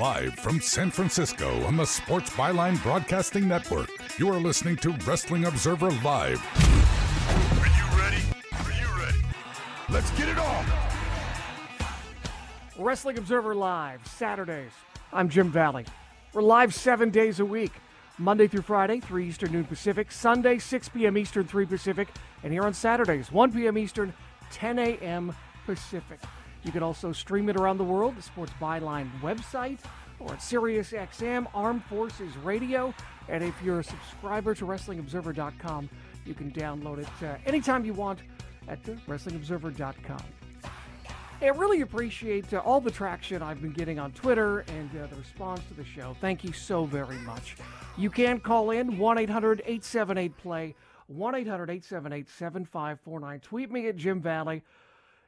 Live from San Francisco on the Sports Byline Broadcasting Network, you are listening to Wrestling Observer Live. Are you ready? Are you ready? Let's get it on! Wrestling Observer Live, Saturdays. I'm Jim Valley. We're live seven days a week Monday through Friday, 3 Eastern, noon Pacific. Sunday, 6 p.m. Eastern, 3 Pacific. And here on Saturdays, 1 p.m. Eastern, 10 a.m. Pacific. You can also stream it around the world, the Sports Byline website, or at SiriusXM Armed Forces Radio. And if you're a subscriber to WrestlingObserver.com, you can download it uh, anytime you want at WrestlingObserver.com. I really appreciate uh, all the traction I've been getting on Twitter and uh, the response to the show. Thank you so very much. You can call in 1 800 878 play, 1 800 878 7549. Tweet me at Jim Valley.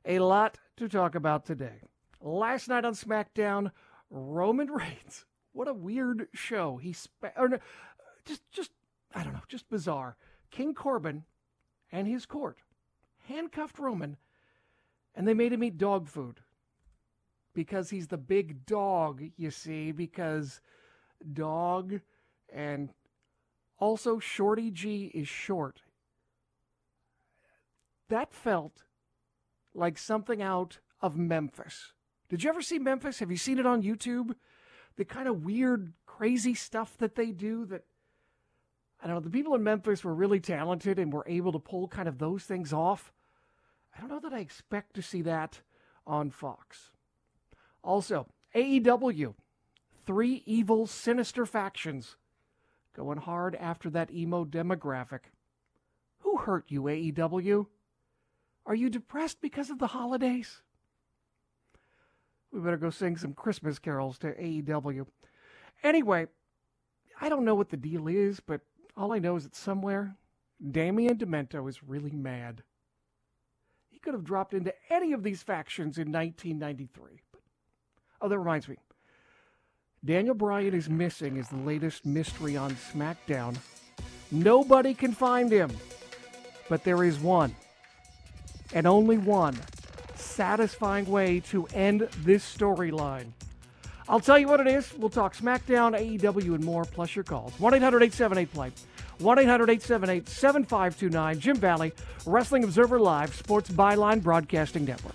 A lot to talk about today. Last night on SmackDown, Roman Reigns. What a weird show. He spe- or no, just just I don't know, just bizarre. King Corbin and his court handcuffed Roman and they made him eat dog food because he's the big dog, you see, because dog and also Shorty G is short. That felt like something out of Memphis. Did you ever see Memphis? Have you seen it on YouTube? The kind of weird, crazy stuff that they do that I don't know, the people in Memphis were really talented and were able to pull kind of those things off. I don't know that I expect to see that on Fox. Also, AEW, three evil, sinister factions going hard after that emo demographic. Who hurt you, AEW? Are you depressed because of the holidays? We better go sing some Christmas carols to AEW. Anyway, I don't know what the deal is, but all I know is that somewhere Damian Demento is really mad. He could have dropped into any of these factions in 1993. But, oh, that reminds me. Daniel Bryan is missing is the latest mystery on SmackDown. Nobody can find him, but there is one and only one satisfying way to end this storyline. I'll tell you what it is. We'll talk SmackDown, AEW, and more, plus your calls. 1 800 878 play. 1 800 878 7529. Jim Valley, Wrestling Observer Live, Sports Byline Broadcasting Network.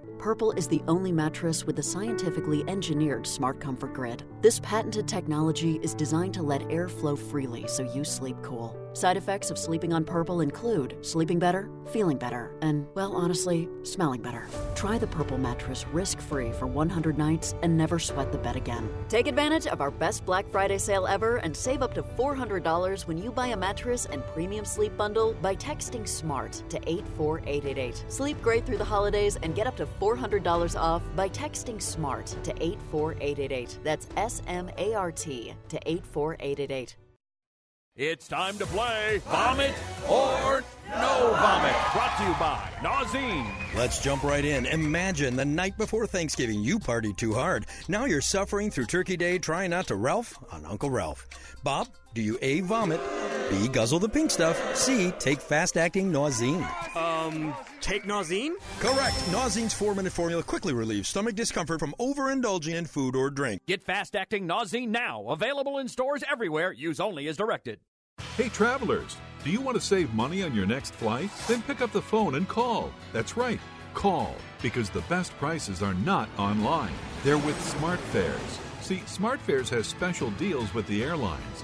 Purple is the only mattress with a scientifically engineered smart comfort grid. This patented technology is designed to let air flow freely so you sleep cool. Side effects of sleeping on Purple include sleeping better, feeling better, and, well, honestly, smelling better. Try the Purple mattress risk free for 100 nights and never sweat the bed again. Take advantage of our best Black Friday sale ever and save up to $400 when you buy a mattress and premium sleep bundle by texting SMART to 84888. Sleep great through the holidays and get up to $400 off by texting SMART to 84888. That's S M A R T to 84888. It's time to play Vomit or No Vomit. Brought to you by Nauzene. Let's jump right in. Imagine the night before Thanksgiving you partied too hard. Now you're suffering through Turkey Day trying not to Ralph on Uncle Ralph. Bob, do you A, vomit, B, guzzle the pink stuff, C, take fast acting Nauzene? Um, take Nauzene? Correct. Nauzene's four minute formula quickly relieves stomach discomfort from overindulging in food or drink. Get fast acting Nauzene now. Available in stores everywhere. Use only as directed. Hey, travelers, do you want to save money on your next flight? Then pick up the phone and call. That's right, call, because the best prices are not online. They're with SmartFares. See, SmartFares has special deals with the airlines.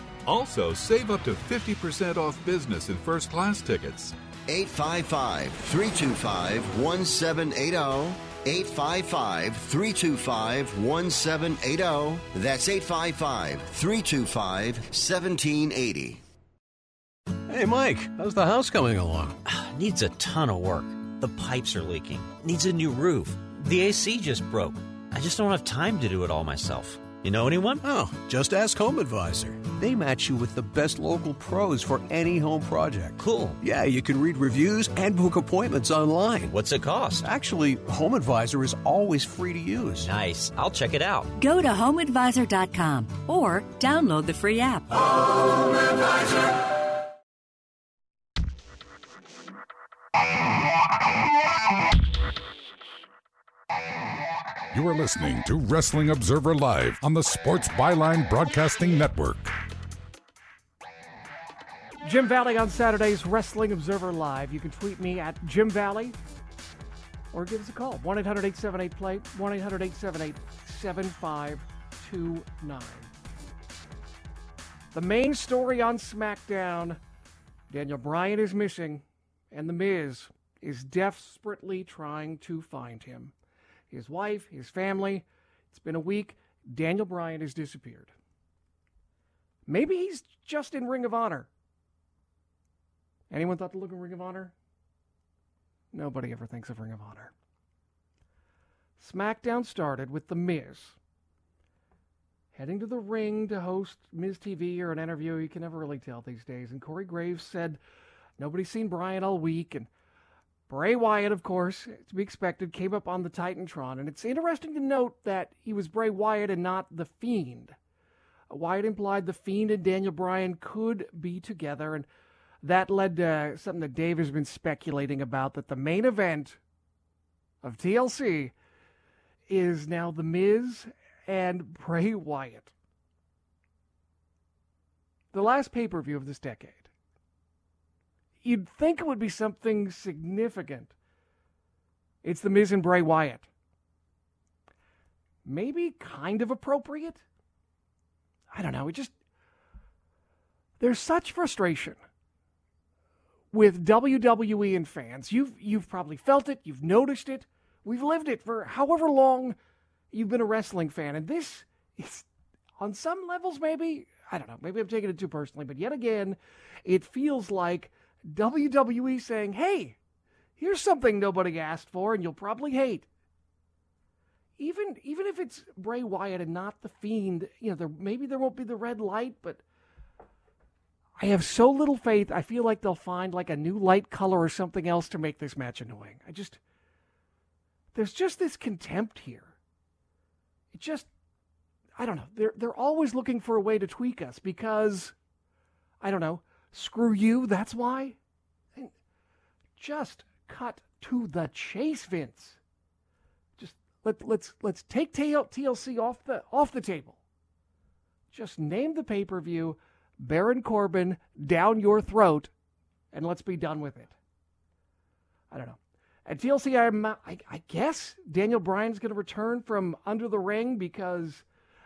Also, save up to 50% off business and first class tickets. 855 325 1780. 855 325 1780. That's 855 325 1780. Hey, Mike, how's the house coming along? Ah, needs a ton of work. The pipes are leaking, needs a new roof. The AC just broke. I just don't have time to do it all myself. You know anyone? Oh, just ask Home Advisor. They match you with the best local pros for any home project. Cool. Yeah, you can read reviews and book appointments online. What's it cost? Actually, Home Advisor is always free to use. Nice. I'll check it out. Go to homeadvisor.com or download the free app. Home Advisor. You are listening to Wrestling Observer Live on the Sports Byline Broadcasting Network. Jim Valley on Saturdays, Wrestling Observer Live. You can tweet me at Jim Valley or give us a call 1 800 878 play 1 800 878 7529. The main story on SmackDown Daniel Bryan is missing, and The Miz is desperately trying to find him his wife, his family. It's been a week. Daniel Bryan has disappeared. Maybe he's just in Ring of Honor. Anyone thought to look in Ring of Honor? Nobody ever thinks of Ring of Honor. SmackDown started with The Miz heading to the ring to host Miz TV or an interview. You can never really tell these days. And Corey Graves said nobody's seen Bryan all week. And Bray Wyatt, of course, to be expected, came up on the Titantron. And it's interesting to note that he was Bray Wyatt and not The Fiend. Uh, Wyatt implied The Fiend and Daniel Bryan could be together. And that led to something that Dave has been speculating about that the main event of TLC is now The Miz and Bray Wyatt. The last pay per view of this decade you'd think it would be something significant. It's the Miz and Bray Wyatt. Maybe kind of appropriate? I don't know. It just. There's such frustration with WWE and fans. You've, you've probably felt it, you've noticed it, we've lived it for however long you've been a wrestling fan. And this is, on some levels, maybe, I don't know, maybe I'm taking it too personally, but yet again, it feels like WWE saying, hey, here's something nobody asked for and you'll probably hate. Even even if it's Bray Wyatt and not the Fiend, you know, there maybe there won't be the red light, but I have so little faith. I feel like they'll find like a new light color or something else to make this match annoying. I just there's just this contempt here. It just I don't know. They're they're always looking for a way to tweak us because I don't know. Screw you, that's why? Just cut to the chase, Vince. Just let let's let's take TLC off the off the table. Just name the pay-per-view Baron Corbin down your throat and let's be done with it. I don't know. At TLC, I'm, I, I guess Daniel Bryan's going to return from under the ring because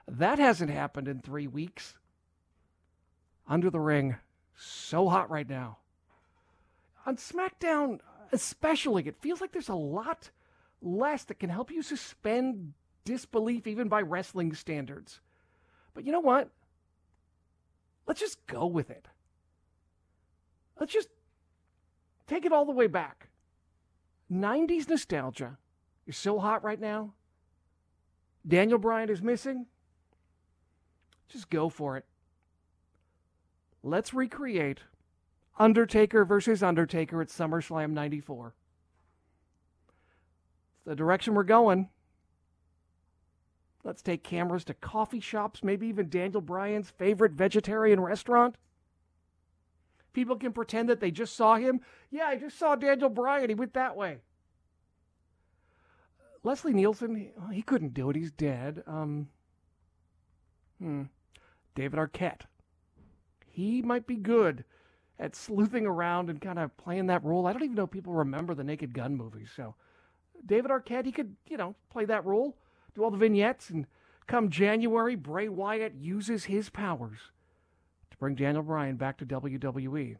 that hasn't happened in three weeks. Under the ring so hot right now. On SmackDown, especially, it feels like there's a lot less that can help you suspend disbelief even by wrestling standards. But you know what? Let's just go with it. Let's just take it all the way back. 90s nostalgia You're so hot right now. Daniel Bryan is missing. Just go for it. Let's recreate Undertaker versus Undertaker at SummerSlam 94. It's the direction we're going. Let's take cameras to coffee shops, maybe even Daniel Bryan's favorite vegetarian restaurant. People can pretend that they just saw him. Yeah, I just saw Daniel Bryan. He went that way. Leslie Nielsen, he couldn't do it. He's dead. Um, hmm. David Arquette. He might be good at sleuthing around and kind of playing that role. I don't even know if people remember the Naked Gun movies. So, David Arquette, he could, you know, play that role, do all the vignettes, and come January, Bray Wyatt uses his powers to bring Daniel Bryan back to WWE.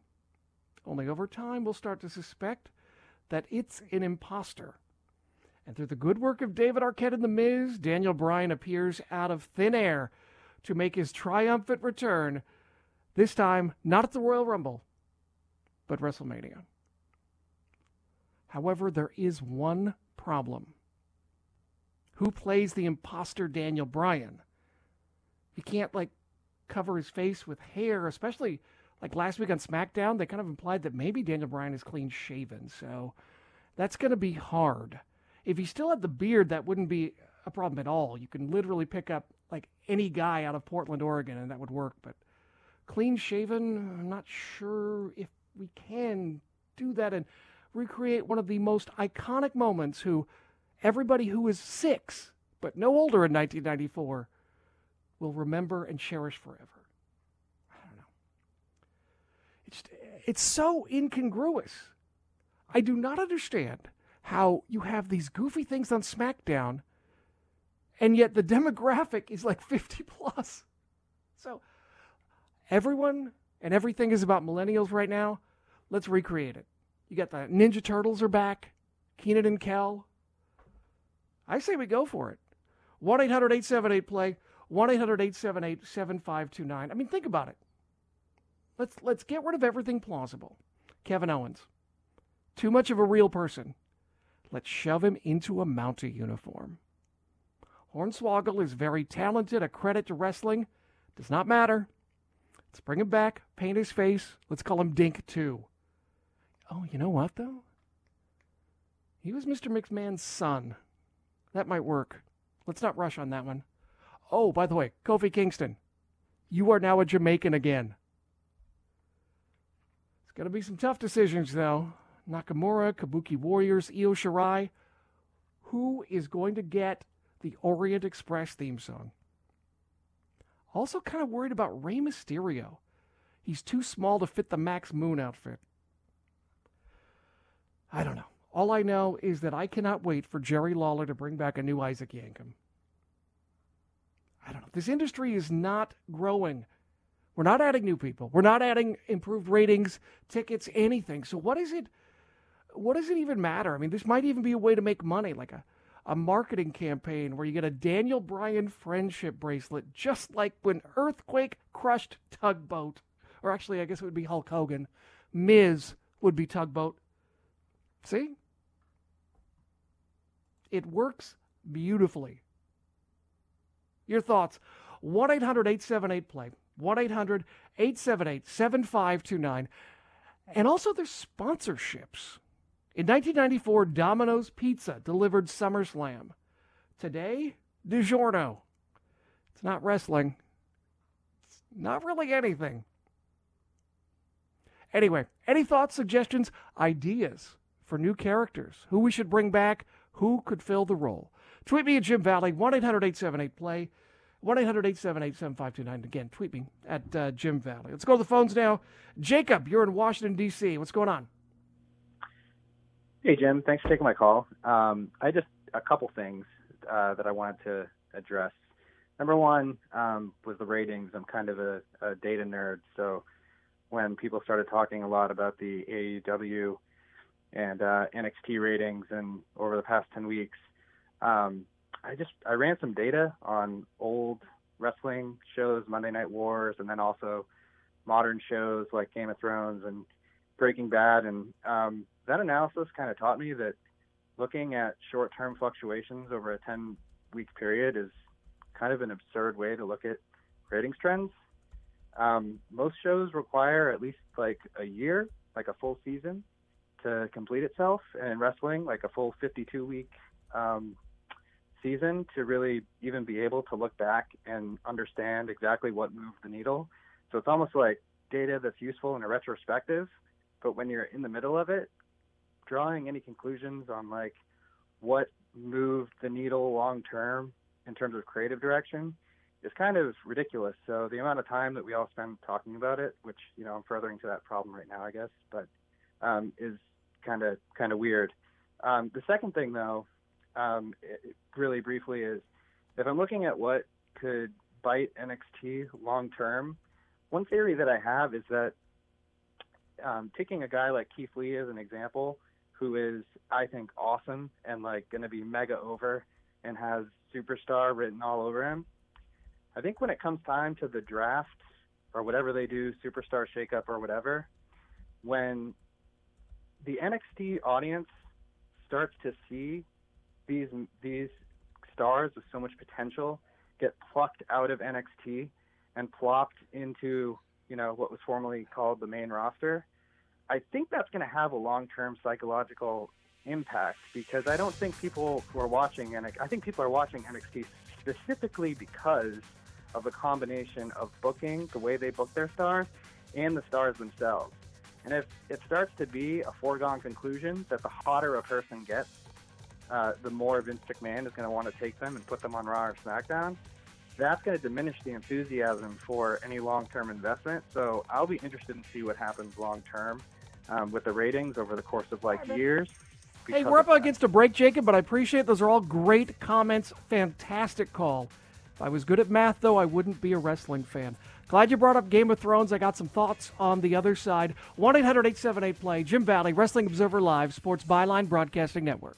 Only over time, we'll start to suspect that it's an impostor. And through the good work of David Arquette and The Miz, Daniel Bryan appears out of thin air to make his triumphant return, this time not at the Royal Rumble, but WrestleMania. However, there is one problem. Who plays the imposter Daniel Bryan? He can't, like, cover his face with hair, especially like last week on SmackDown. They kind of implied that maybe Daniel Bryan is clean shaven. So that's going to be hard. If he still had the beard, that wouldn't be a problem at all. You can literally pick up like any guy out of Portland, Oregon, and that would work. But clean shaven, I'm not sure if we can do that and recreate one of the most iconic moments who everybody who is six but no older in 1994 will remember and cherish forever. I don't know. It's it's so incongruous. I do not understand how you have these goofy things on SmackDown and yet the demographic is like 50 plus. So everyone and everything is about millennials right now. Let's recreate it. You got the Ninja Turtles are back, Kenan and Kel. I say we go for it. 1 800 878 play. 1 800 878 7529. I mean, think about it. Let's, let's get rid of everything plausible. Kevin Owens, too much of a real person. Let's shove him into a Mountie uniform. Hornswoggle is very talented, a credit to wrestling. Does not matter. Let's bring him back, paint his face. Let's call him Dink 2. Oh, you know what, though? He was Mr. McMahon's son. That might work. Let's not rush on that one. Oh, by the way, Kofi Kingston, you are now a Jamaican again. It's going to be some tough decisions, though. Nakamura, Kabuki Warriors, Io Shirai. Who is going to get the Orient Express theme song? Also, kind of worried about Rey Mysterio. He's too small to fit the Max Moon outfit. I don't know. All I know is that I cannot wait for Jerry Lawler to bring back a new Isaac Yankem. I don't know. This industry is not growing. We're not adding new people. We're not adding improved ratings, tickets, anything. So what is it? What does it even matter? I mean, this might even be a way to make money, like a, a marketing campaign where you get a Daniel Bryan friendship bracelet, just like when Earthquake crushed Tugboat. Or actually, I guess it would be Hulk Hogan. Miz would be Tugboat. See? It works beautifully. Your thoughts 1 800 878 play. 1 800 878 7529. And also there's sponsorships. In 1994, Domino's Pizza delivered SummerSlam. Today, DiGiorno. It's not wrestling. It's not really anything. Anyway, any thoughts, suggestions, ideas for new characters? Who we should bring back? Who could fill the role? Tweet me at Jim Valley, 1 800 878 play. 1 800 878 7529. Again, tweet me at uh, Jim Valley. Let's go to the phones now. Jacob, you're in Washington, D.C. What's going on? Hey, Jim. Thanks for taking my call. Um, I just a couple things uh, that I wanted to address. Number one um, was the ratings. I'm kind of a, a, data nerd, so when people started talking a lot about the AEW and uh, NXT ratings, and over the past ten weeks, um, I just I ran some data on old wrestling shows, Monday Night Wars, and then also modern shows like Game of Thrones and Breaking Bad, and um, that analysis kind of taught me that looking at short-term fluctuations over a 10-week period is kind of an absurd way to look at ratings trends. Um, most shows require at least like a year, like a full season, to complete itself, and in wrestling, like a full 52-week um, season to really even be able to look back and understand exactly what moved the needle. So it's almost like data that's useful in a retrospective, but when you're in the middle of it, drawing any conclusions on like what moved the needle long term in terms of creative direction is kind of ridiculous. So the amount of time that we all spend talking about it, which you know I'm furthering to that problem right now, I guess, but um, is kind of kind of weird. Um, the second thing, though, um, it, really briefly, is if I'm looking at what could bite NXT long term, one theory that I have is that um, taking a guy like Keith Lee as an example, who is I think awesome and like going to be mega over and has superstar written all over him. I think when it comes time to the draft or whatever they do, superstar shakeup or whatever, when the NXT audience starts to see these these stars with so much potential get plucked out of NXT and plopped into you know what was formerly called the main roster, I think that's going to have a long-term psychological impact because I don't think people who are watching NXT, I think people are watching NXT specifically because of the combination of booking, the way they book their stars, and the stars themselves. And if it starts to be a foregone conclusion that the hotter a person gets, uh, the more Vince McMahon is going to want to take them and put them on Raw or SmackDown, that's going to diminish the enthusiasm for any long-term investment. So I'll be interested to see what happens long-term um, with the ratings over the course of like years. Hey, we're up against a break, Jacob, but I appreciate those are all great comments. Fantastic call. If I was good at math, though, I wouldn't be a wrestling fan. Glad you brought up Game of Thrones. I got some thoughts on the other side. 1 800 878 Play. Jim Valley, Wrestling Observer Live, Sports Byline Broadcasting Network.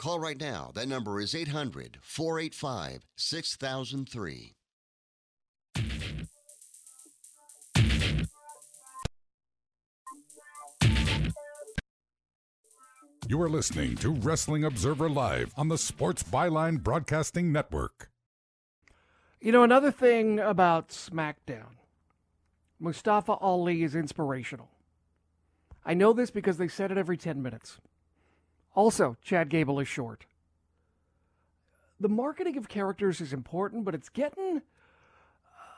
Call right now. That number is 800 485 6003. You are listening to Wrestling Observer Live on the Sports Byline Broadcasting Network. You know, another thing about SmackDown Mustafa Ali is inspirational. I know this because they said it every 10 minutes. Also, Chad Gable is short. The marketing of characters is important, but it's getting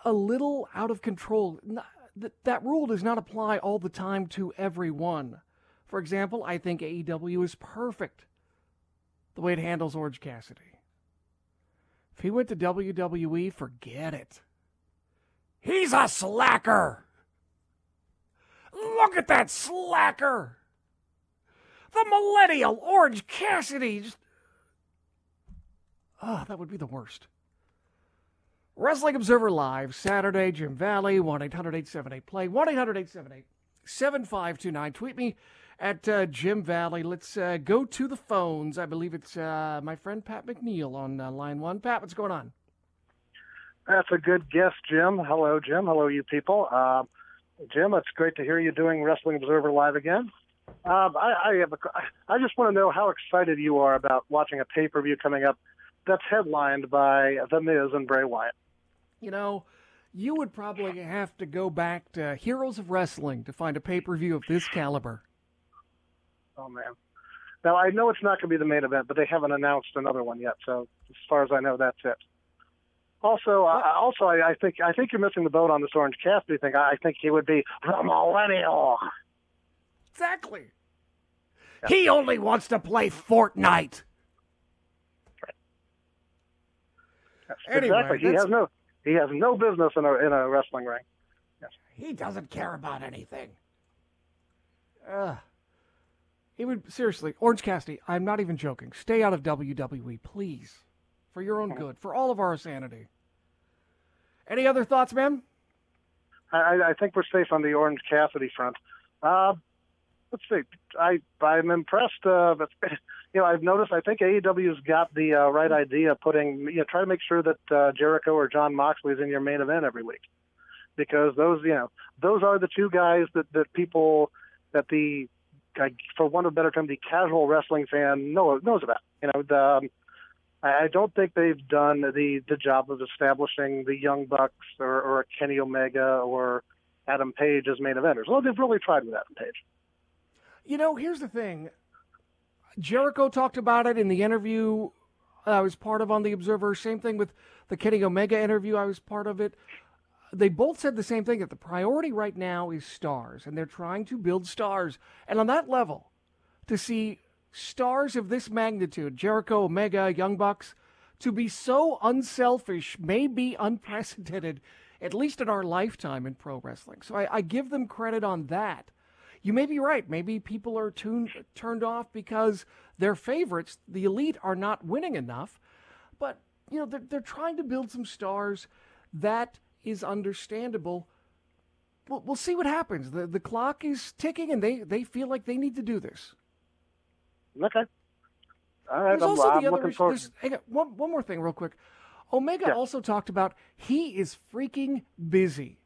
a little out of control. That rule does not apply all the time to everyone. For example, I think AEW is perfect the way it handles Orange Cassidy. If he went to WWE, forget it. He's a slacker. Look at that slacker. The millennial Orange Cassidy. Just... Oh, that would be the worst. Wrestling Observer Live, Saturday, Jim Valley, 1 800 878 play, 1 800 878 7529. Tweet me at uh, Jim Valley. Let's uh, go to the phones. I believe it's uh, my friend Pat McNeil on uh, line one. Pat, what's going on? That's a good guess, Jim. Hello, Jim. Hello, you people. Uh, Jim, it's great to hear you doing Wrestling Observer Live again. Um, I, I, have a, I just want to know how excited you are about watching a pay per view coming up that's headlined by The Miz and Bray Wyatt. You know, you would probably have to go back to Heroes of Wrestling to find a pay per view of this caliber. Oh man. Now I know it's not going to be the main event, but they haven't announced another one yet. So as far as I know, that's it. Also, uh, also, I, I think I think you're missing the boat on this Orange Cassidy thing. I, I think he would be the millennial. Exactly. Yeah. He only wants to play Fortnite. Yes, anyway, exactly. He has no he has no business in a in a wrestling ring. Yes. He doesn't care about anything. Ugh. He would seriously, Orange Cassidy. I'm not even joking. Stay out of WWE, please, for your own good, for all of our sanity. Any other thoughts, man? I, I think we're safe on the Orange Cassidy front. Uh, let's see. I I'm impressed. Uh, but you know, I've noticed. I think AEW's got the uh, right idea, putting you know, try to make sure that uh, Jericho or Jon Moxley is in your main event every week, because those you know those are the two guys that that people that the for want of a better term, the casual wrestling fan know, knows about. You know, the, um, I don't think they've done the the job of establishing the Young Bucks or, or Kenny Omega or Adam Page as main eventers. Well, they've really tried with Adam Page. You know, here's the thing. Jericho talked about it in the interview I was part of on the Observer. Same thing with the Kenny Omega interview. I was part of it they both said the same thing that the priority right now is stars, and they're trying to build stars. And on that level, to see stars of this magnitude, Jericho, Omega, Young Bucks, to be so unselfish may be unprecedented, at least in our lifetime in pro wrestling. So I, I give them credit on that. You may be right. Maybe people are tuned, turned off because their favorites, the elite, are not winning enough. But, you know, they're, they're trying to build some stars that is understandable. We'll, we'll see what happens. The the clock is ticking, and they, they feel like they need to do this. Okay. All right. There's I'm, also I'm the other looking issue. forward. Hang on, one, one more thing, real quick. Omega Yeah. also talked about he is freaking busy.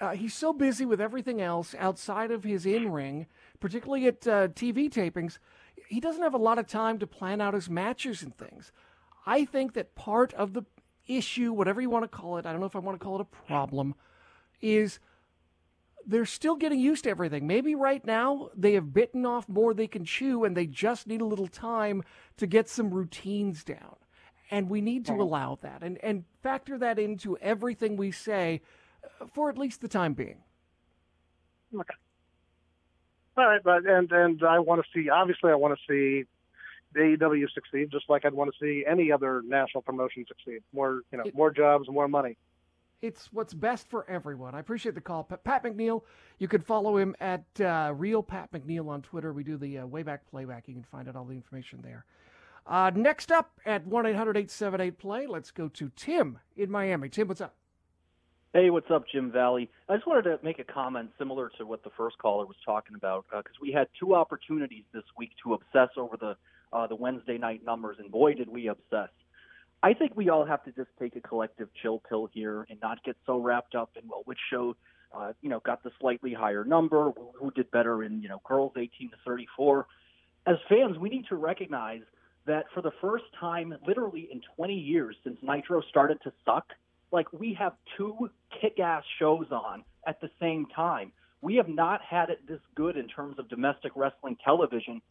Uh, he's so busy with everything else outside of his in ring, particularly at uh, TV tapings. He doesn't have a lot of time to plan out his matches and things. I think that part of the issue, whatever you want to call it, I don't know if I want to call it a problem, is they're still getting used to everything. Maybe right now they have bitten off more they can chew and they just need a little time to get some routines down. And we need to allow that and, and factor that into everything we say for at least the time being. Okay. All right, but and and I want to see. Obviously, I want to see the AEW succeed, just like I'd want to see any other national promotion succeed. More, you know, more jobs, more money. It's what's best for everyone. I appreciate the call. Pat McNeil, you can follow him at uh, Real Pat McNeil on Twitter. We do the uh, Wayback Playback. You can find out all the information there. Uh, next up at 1 800 878 Play, let's go to Tim in Miami. Tim, what's up? Hey, what's up, Jim Valley? I just wanted to make a comment similar to what the first caller was talking about because we had two opportunities this week to obsess over the uh, the Wednesday night numbers, and boy, did we obsess. I think we all have to just take a collective chill pill here and not get so wrapped up in well, which show, uh, you know, got the slightly higher number, who did better in you know girls 18 to 34. As fans, we need to recognize that for the first time, literally in 20 years since Nitro started to suck, like we have two kick-ass shows on at the same time. We have not had it this good in terms of domestic wrestling television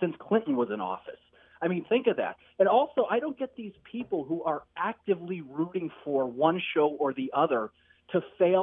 since Clinton was in office. I mean, think of that. And also, I don't get these people who are actively rooting for one show or the other to fail